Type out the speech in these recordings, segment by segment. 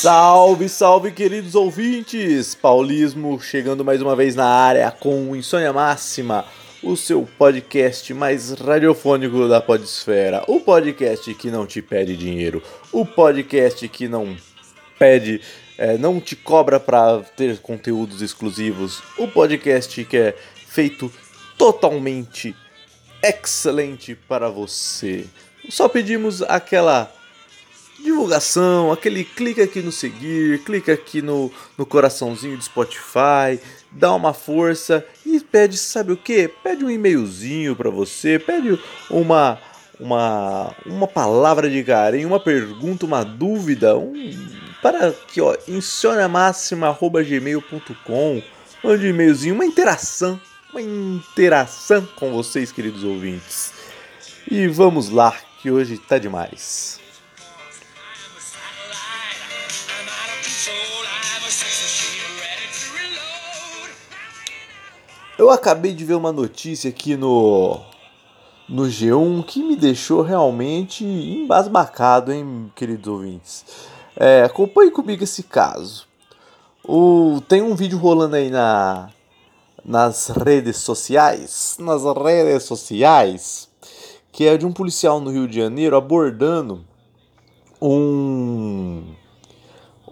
Salve, salve, queridos ouvintes! Paulismo chegando mais uma vez na área com Insônia Máxima, o seu podcast mais radiofônico da Podesfera. O podcast que não te pede dinheiro, o podcast que não pede, é, não te cobra para ter conteúdos exclusivos, o podcast que é feito totalmente excelente para você. Só pedimos aquela divulgação, aquele clica aqui no seguir, clica aqui no, no coraçãozinho do Spotify, dá uma força e pede, sabe o que? Pede um e-mailzinho para você, pede uma uma uma palavra de carinho, uma pergunta, uma dúvida, um para que ó, insonamáxima@gmail.com, mande um e-mailzinho, uma interação, uma interação com vocês, queridos ouvintes. E vamos lá, que hoje tá demais. Eu acabei de ver uma notícia aqui no no G1 que me deixou realmente embasbacado, hein, queridos ouvintes. É, acompanhe comigo esse caso. O, tem um vídeo rolando aí na, nas redes sociais, nas redes sociais, que é de um policial no Rio de Janeiro abordando um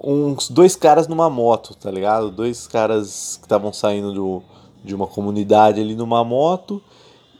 uns dois caras numa moto, tá ligado? Dois caras que estavam saindo do de uma comunidade ali numa moto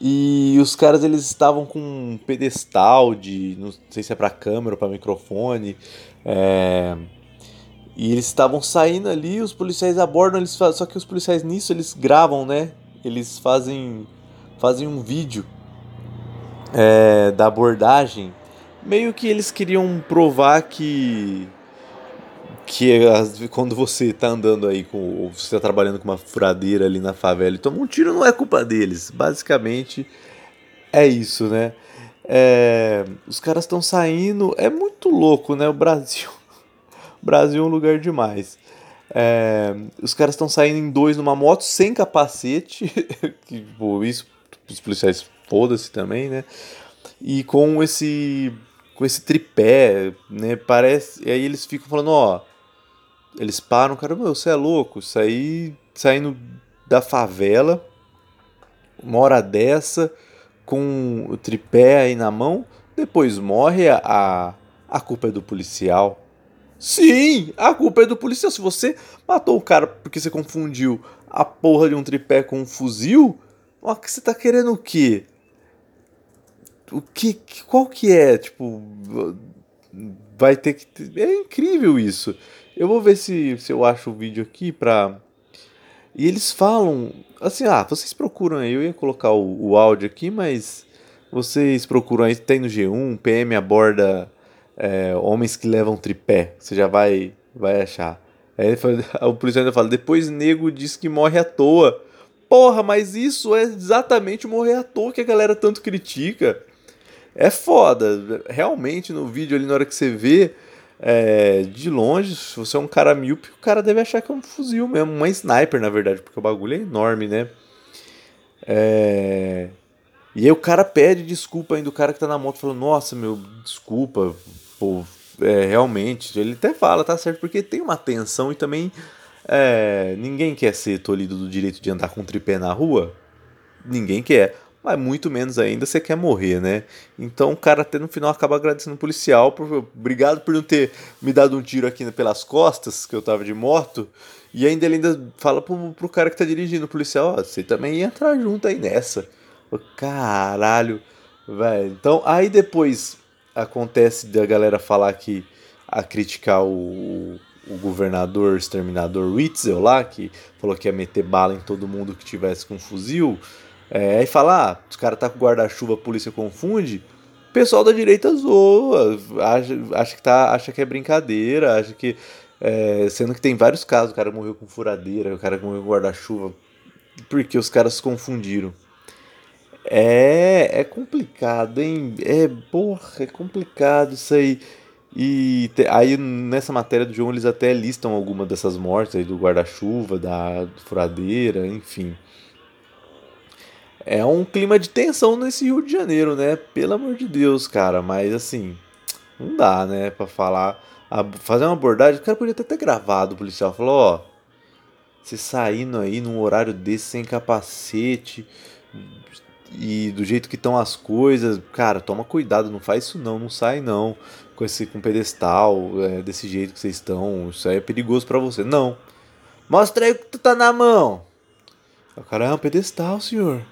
e os caras eles estavam com um pedestal de não sei se é para câmera ou para microfone é, e eles estavam saindo ali os policiais abordam eles fazem, só que os policiais nisso eles gravam né? Eles fazem fazem um vídeo é, da abordagem. Meio que eles queriam provar que que quando você tá andando aí com ou você tá trabalhando com uma furadeira ali na favela e toma um tiro não é culpa deles basicamente é isso né é, os caras estão saindo é muito louco né o Brasil o Brasil é um lugar demais é, os caras estão saindo em dois numa moto sem capacete que pô, isso os policiais foda-se também né e com esse com esse tripé, né? Parece. E aí eles ficam falando, ó, eles param, cara, meu, você é louco, sair saindo da favela, uma hora dessa, com o tripé aí na mão, depois morre, a, a culpa é do policial. Sim, a culpa é do policial. Se você matou o cara porque você confundiu a porra de um tripé com um fuzil, ó, que você tá querendo o quê? O que, qual que é? Tipo, vai ter que. É incrível isso. Eu vou ver se, se eu acho o vídeo aqui pra. E eles falam. Assim, ah, vocês procuram aí. Eu ia colocar o, o áudio aqui, mas vocês procuram aí. Tem no G1, PM aborda é, homens que levam tripé. Você já vai, vai achar. Aí fala, o policial ainda fala: depois nego diz que morre à toa. Porra, mas isso é exatamente morrer à toa que a galera tanto critica. É foda. Realmente no vídeo ali, na hora que você vê é, de longe, se você é um cara míope, o cara deve achar que é um fuzil mesmo, uma sniper na verdade, porque o bagulho é enorme, né? É... E aí o cara pede desculpa ainda, o cara que tá na moto falou, nossa, meu, desculpa, pô, é, realmente, ele até fala, tá certo, porque tem uma tensão e também é, ninguém quer ser tolhido do direito de andar com tripé na rua, ninguém quer mas muito menos ainda você quer morrer, né? Então o cara até no final acaba agradecendo o policial por obrigado por não ter me dado um tiro aqui pelas costas, que eu tava de moto. E ainda ele ainda fala pro, pro cara que tá dirigindo, o policial, ó, você também ia entrar junto aí nessa. Caralho, velho. Então, aí depois acontece da galera falar que a criticar o, o governador exterminador Witzel lá, que falou que ia meter bala em todo mundo que tivesse com fuzil. É, aí fala, ah, os caras tá com guarda-chuva, a polícia confunde. O pessoal da direita zoa, acha, acha, que, tá, acha que é brincadeira, acha que. É, sendo que tem vários casos, o cara morreu com furadeira, o cara morreu com guarda-chuva, porque os caras se confundiram. É, é complicado, hein? É, porra, é complicado isso aí. E te, aí nessa matéria do João eles até listam alguma dessas mortes aí do guarda-chuva, da furadeira, enfim é um clima de tensão nesse Rio de Janeiro, né? Pelo amor de Deus, cara. Mas assim, não dá, né? Pra falar. a fazer uma abordagem, o cara podia até ter gravado o policial. Falou, ó, você saindo aí num horário desse sem capacete e do jeito que estão as coisas, cara, toma cuidado, não faz isso não, não sai não com esse com pedestal, é, desse jeito que vocês estão, isso aí é perigoso para você. Não. Mostra aí o que tu tá na mão. O cara é um pedestal, senhor.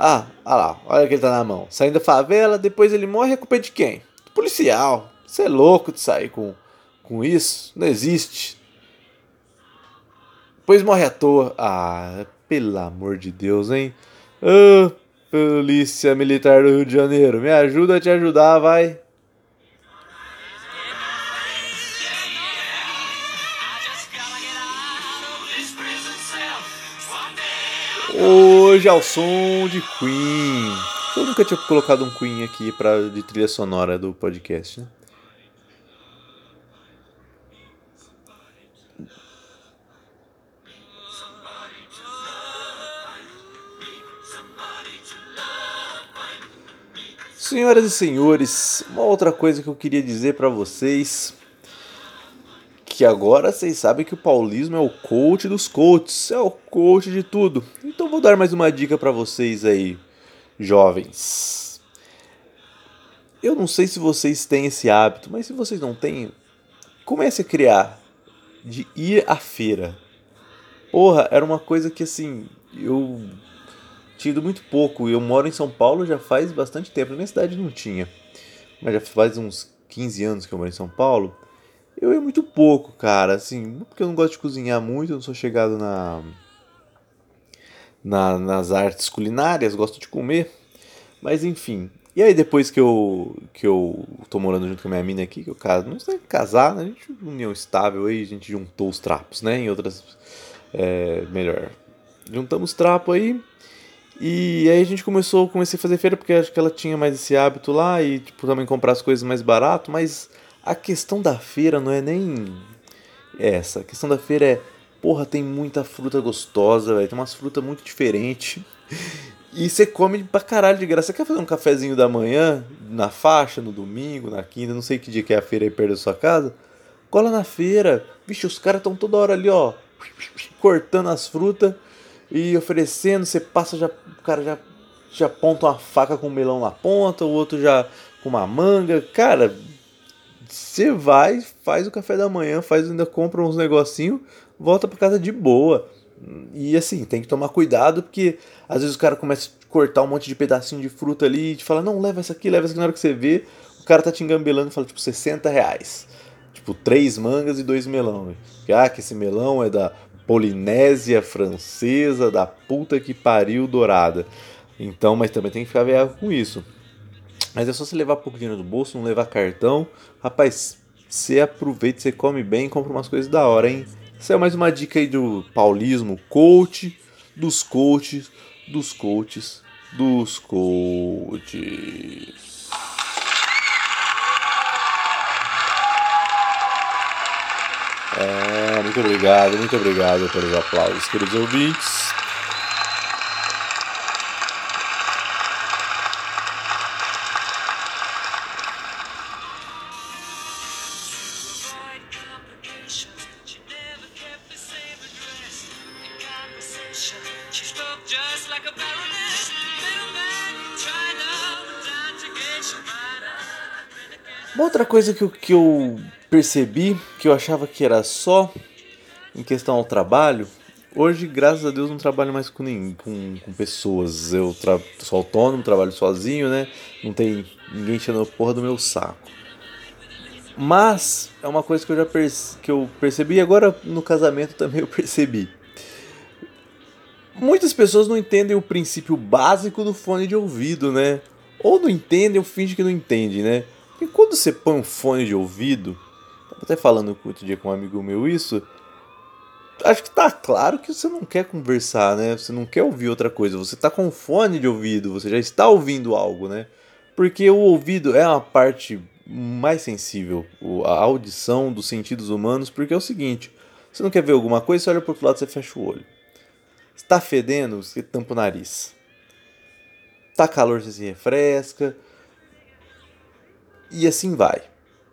Ah, olha lá, olha que ele tá na mão. Saindo da favela, depois ele morre, é culpa de quem? Do policial. Você é louco de sair com, com isso? Não existe. Depois morre à toa. Ah, pelo amor de Deus, hein? Ah, Polícia Militar do Rio de Janeiro, me ajuda a te ajudar, vai. Hoje ao som de Queen. Eu nunca tinha colocado um Queen aqui pra, de trilha sonora do podcast, né? Senhoras e senhores, uma outra coisa que eu queria dizer para vocês que agora vocês sabem que o paulismo é o coach dos coaches, é o coach de tudo. Então vou dar mais uma dica para vocês aí, jovens. Eu não sei se vocês têm esse hábito, mas se vocês não têm, comece a criar de ir à feira. Porra, era uma coisa que assim, eu tinha ido muito pouco. Eu moro em São Paulo já faz bastante tempo. Na minha cidade não tinha. Mas já faz uns 15 anos que eu moro em São Paulo. Eu ia muito pouco, cara, assim, porque eu não gosto de cozinhar muito, eu não sou chegado na, na nas artes culinárias, gosto de comer, mas enfim. E aí depois que eu que eu tô morando junto com a minha mina aqui, que eu caso, não sei casar, né? A gente união estável aí, a gente juntou os trapos, né? Em outras é, melhor. Juntamos trapo aí. E aí a gente começou, comecei a fazer feira porque acho que ela tinha mais esse hábito lá e tipo também comprar as coisas mais barato, mas a questão da feira não é nem essa. A questão da feira é, porra, tem muita fruta gostosa, velho. Tem umas frutas muito diferentes. E você come pra caralho de graça. Você quer fazer um cafezinho da manhã, na faixa, no domingo, na quinta, não sei que dia que é a feira aí perto da sua casa? Cola na feira. Vixe, os caras estão toda hora ali, ó, cortando as frutas e oferecendo. Você passa, já, o cara já, já aponta uma faca com um melão na ponta, o outro já com uma manga. Cara, você vai, faz o café da manhã, faz ainda compra uns negocinho, volta para casa de boa. E assim, tem que tomar cuidado, porque às vezes o cara começa a cortar um monte de pedacinho de fruta ali e te fala, não, leva essa aqui, leva essa aqui. Na hora que você vê, o cara tá te engambelando e fala, tipo, 60 reais. Tipo, três mangas e dois melão. Ah, que esse melão é da Polinésia Francesa, da puta que pariu dourada. Então, mas também tem que ficar veado com isso. Mas é só você levar pouco dinheiro do bolso, não levar cartão. Rapaz, você aproveita, você come bem e compra umas coisas da hora, hein? Essa é mais uma dica aí do paulismo, coach, dos coaches, dos coaches, dos coaches. É, muito obrigado, muito obrigado pelos aplausos, queridos ouvintes. Uma outra coisa que eu, que eu percebi, que eu achava que era só em questão ao trabalho, hoje, graças a Deus, não trabalho mais com, ninguém, com, com pessoas. Eu sou autônomo, trabalho sozinho, né? Não tem ninguém enchendo a porra do meu saco. Mas é uma coisa que eu já que eu percebi, agora no casamento também eu percebi. Muitas pessoas não entendem o princípio básico do fone de ouvido, né? Ou não entendem ou fingem que não entendem, né? E quando você põe um fone de ouvido, tava até falando outro dia com um amigo meu isso, acho que tá claro que você não quer conversar, né? Você não quer ouvir outra coisa. Você tá com fone de ouvido, você já está ouvindo algo, né? Porque o ouvido é uma parte mais sensível, a audição dos sentidos humanos, porque é o seguinte: você não quer ver alguma coisa, você olha pro outro lado, você fecha o olho. Está fedendo, você tampa o nariz. Tá calor, você se refresca e assim vai.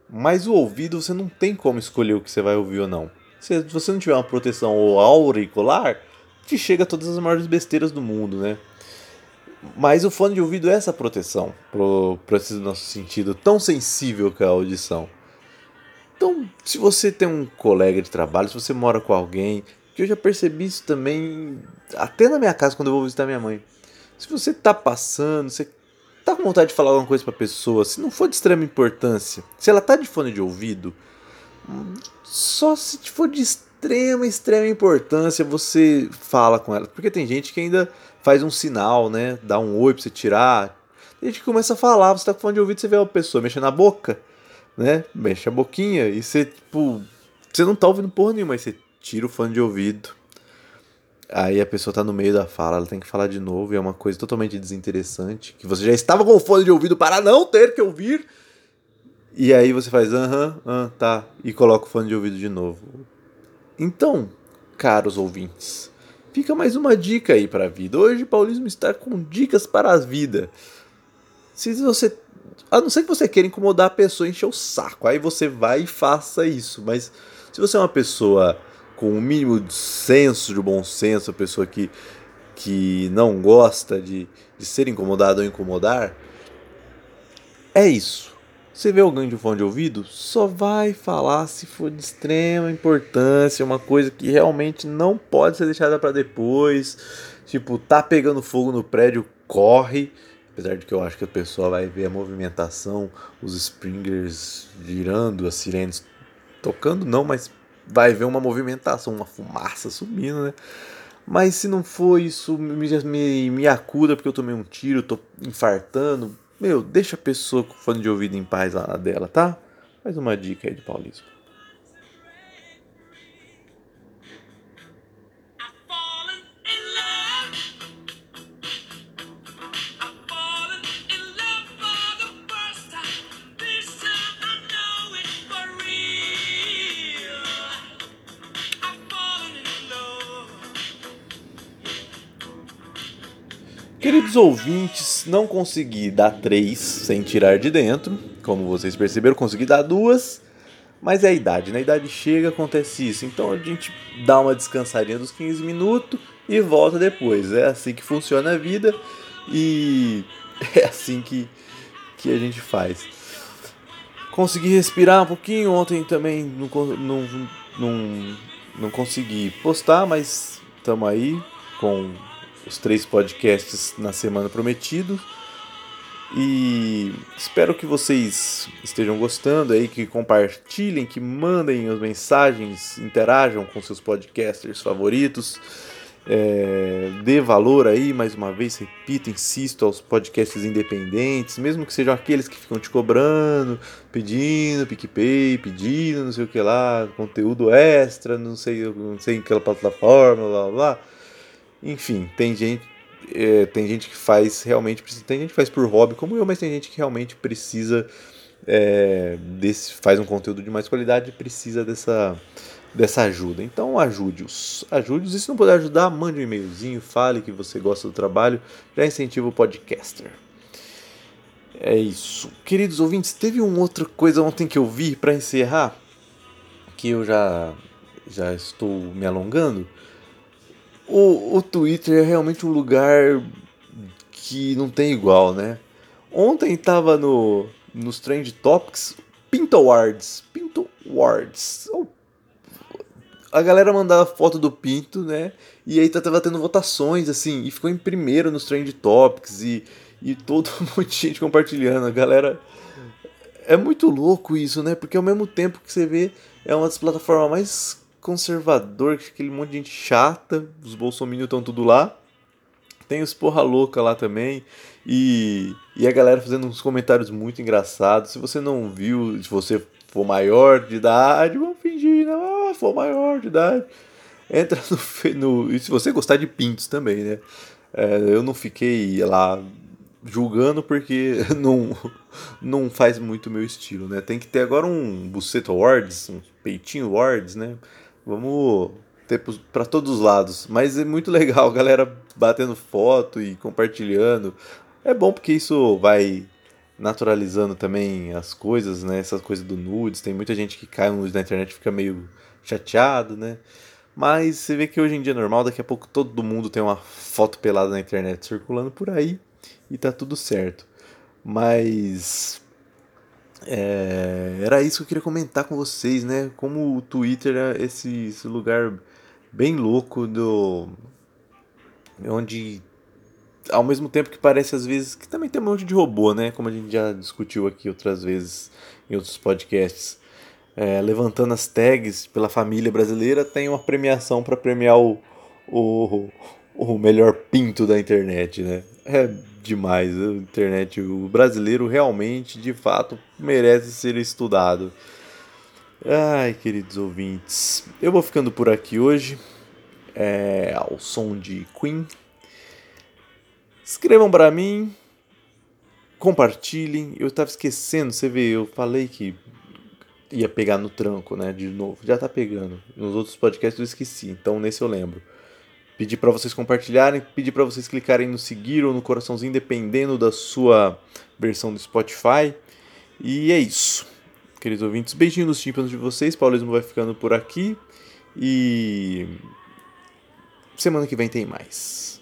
Mas o ouvido você não tem como escolher o que você vai ouvir ou não. Se você não tiver uma proteção auricular, te chega todas as maiores besteiras do mundo, né? Mas o fone de ouvido é essa proteção para esse nosso sentido tão sensível que é a audição. Então, se você tem um colega de trabalho, se você mora com alguém, que eu já percebi isso também, até na minha casa quando eu vou visitar minha mãe. Se você tá passando, você tá com vontade de falar alguma coisa pra pessoa, se não for de extrema importância, se ela tá de fone de ouvido, só se for de extrema, extrema importância você fala com ela. Porque tem gente que ainda faz um sinal, né? Dá um oi pra você tirar. Tem gente que começa a falar, você tá com fone de ouvido, você vê uma pessoa mexendo na boca né? Mexe a boquinha e você, tipo, você não tá ouvindo porra nenhuma, mas você tira o fone de ouvido. Aí a pessoa tá no meio da fala, ela tem que falar de novo, e é uma coisa totalmente desinteressante, que você já estava com o fone de ouvido para não ter que ouvir. E aí você faz aham, uh -huh, uh, tá, e coloca o fone de ouvido de novo. Então, caros ouvintes, fica mais uma dica aí para a vida. Hoje Paulismo está com dicas para a vida. Se você a não ser que você queira incomodar a pessoa e encher o saco. Aí você vai e faça isso. Mas se você é uma pessoa com o um mínimo de senso, de bom senso, uma pessoa que, que não gosta de, de ser incomodado ou incomodar, é isso. Você vê alguém de fone de ouvido, só vai falar se for de extrema importância, uma coisa que realmente não pode ser deixada para depois. Tipo, tá pegando fogo no prédio, corre Apesar de que eu acho que a pessoa vai ver a movimentação, os springers girando, as sirenes tocando, não, mas vai ver uma movimentação, uma fumaça subindo, né? Mas se não for isso, me, me, me acuda porque eu tomei um tiro, tô infartando. Meu, deixa a pessoa com fone de ouvido em paz lá dela, tá? Mais uma dica aí de Paulismo. Queridos ouvintes, não consegui dar três sem tirar de dentro. Como vocês perceberam, consegui dar duas. Mas é a idade, na né? idade chega, acontece isso. Então a gente dá uma descansadinha dos 15 minutos e volta depois. É assim que funciona a vida e é assim que, que a gente faz. Consegui respirar um pouquinho. Ontem também não, não, não, não consegui postar, mas estamos aí com os três podcasts na semana prometido. E espero que vocês estejam gostando aí, que compartilhem, que mandem as mensagens, interajam com seus podcasters favoritos. É, dê valor aí, mais uma vez, repito, insisto, aos podcasts independentes, mesmo que sejam aqueles que ficam te cobrando, pedindo PicPay, pedindo não sei o que lá, conteúdo extra, não sei, não sei em que plataforma, blá blá blá enfim, tem gente, é, tem gente que faz realmente, tem gente que faz por hobby como eu, mas tem gente que realmente precisa é, desse, faz um conteúdo de mais qualidade e precisa dessa, dessa ajuda. Então ajude-os. Ajude-os. E se não puder ajudar, mande um e-mailzinho, fale que você gosta do trabalho, já incentiva o podcaster. É isso. Queridos ouvintes, teve uma outra coisa ontem que eu vi para encerrar, que eu já, já estou me alongando o, o Twitter é realmente um lugar que não tem igual, né? Ontem tava no, nos Trend Topics Pinto Awards. Pinto Awards. A galera mandava foto do Pinto, né? E aí tava tendo votações, assim, e ficou em primeiro nos Trend Topics e, e todo um monte de gente compartilhando. A galera. É muito louco isso, né? Porque ao mesmo tempo que você vê, é uma das plataformas mais conservador, aquele monte de gente chata, os bolsominions estão tudo lá. Tem os porra louca lá também. E, e a galera fazendo uns comentários muito engraçados. Se você não viu, se você for maior de idade, vamos fingir, não, for maior de idade. Entra no, no. E se você gostar de pintos também, né? É, eu não fiquei lá julgando porque não, não faz muito meu estilo, né? Tem que ter agora um Buceto Awards, um Peitinho Awards, né? Vamos ter para todos os lados. Mas é muito legal, galera batendo foto e compartilhando. É bom porque isso vai naturalizando também as coisas, né? Essas coisas do nudes. Tem muita gente que cai no nudes na internet e fica meio chateado, né? Mas você vê que hoje em dia é normal, daqui a pouco todo mundo tem uma foto pelada na internet circulando por aí e tá tudo certo. Mas é, era isso que eu queria comentar com vocês, né? Como o Twitter é esse, esse lugar bem louco do onde ao mesmo tempo que parece às vezes que também tem um monte de robô, né? Como a gente já discutiu aqui outras vezes em outros podcasts é, levantando as tags pela família brasileira, tem uma premiação para premiar o, o, o melhor pinto da internet, né? É demais. A internet, o brasileiro realmente, de fato, merece ser estudado. Ai, queridos ouvintes, eu vou ficando por aqui hoje, é, ao som de Queen. Escrevam para mim, compartilhem. Eu estava esquecendo, você vê, eu falei que ia pegar no tranco, né? De novo. Já tá pegando. Nos outros podcasts eu esqueci, então nesse eu lembro. Pedir para vocês compartilharem, pedir para vocês clicarem no seguir ou no coraçãozinho, dependendo da sua versão do Spotify. E é isso. Queridos ouvintes, beijinho nos tímpanos de vocês. Paulismo vai ficando por aqui. E semana que vem tem mais.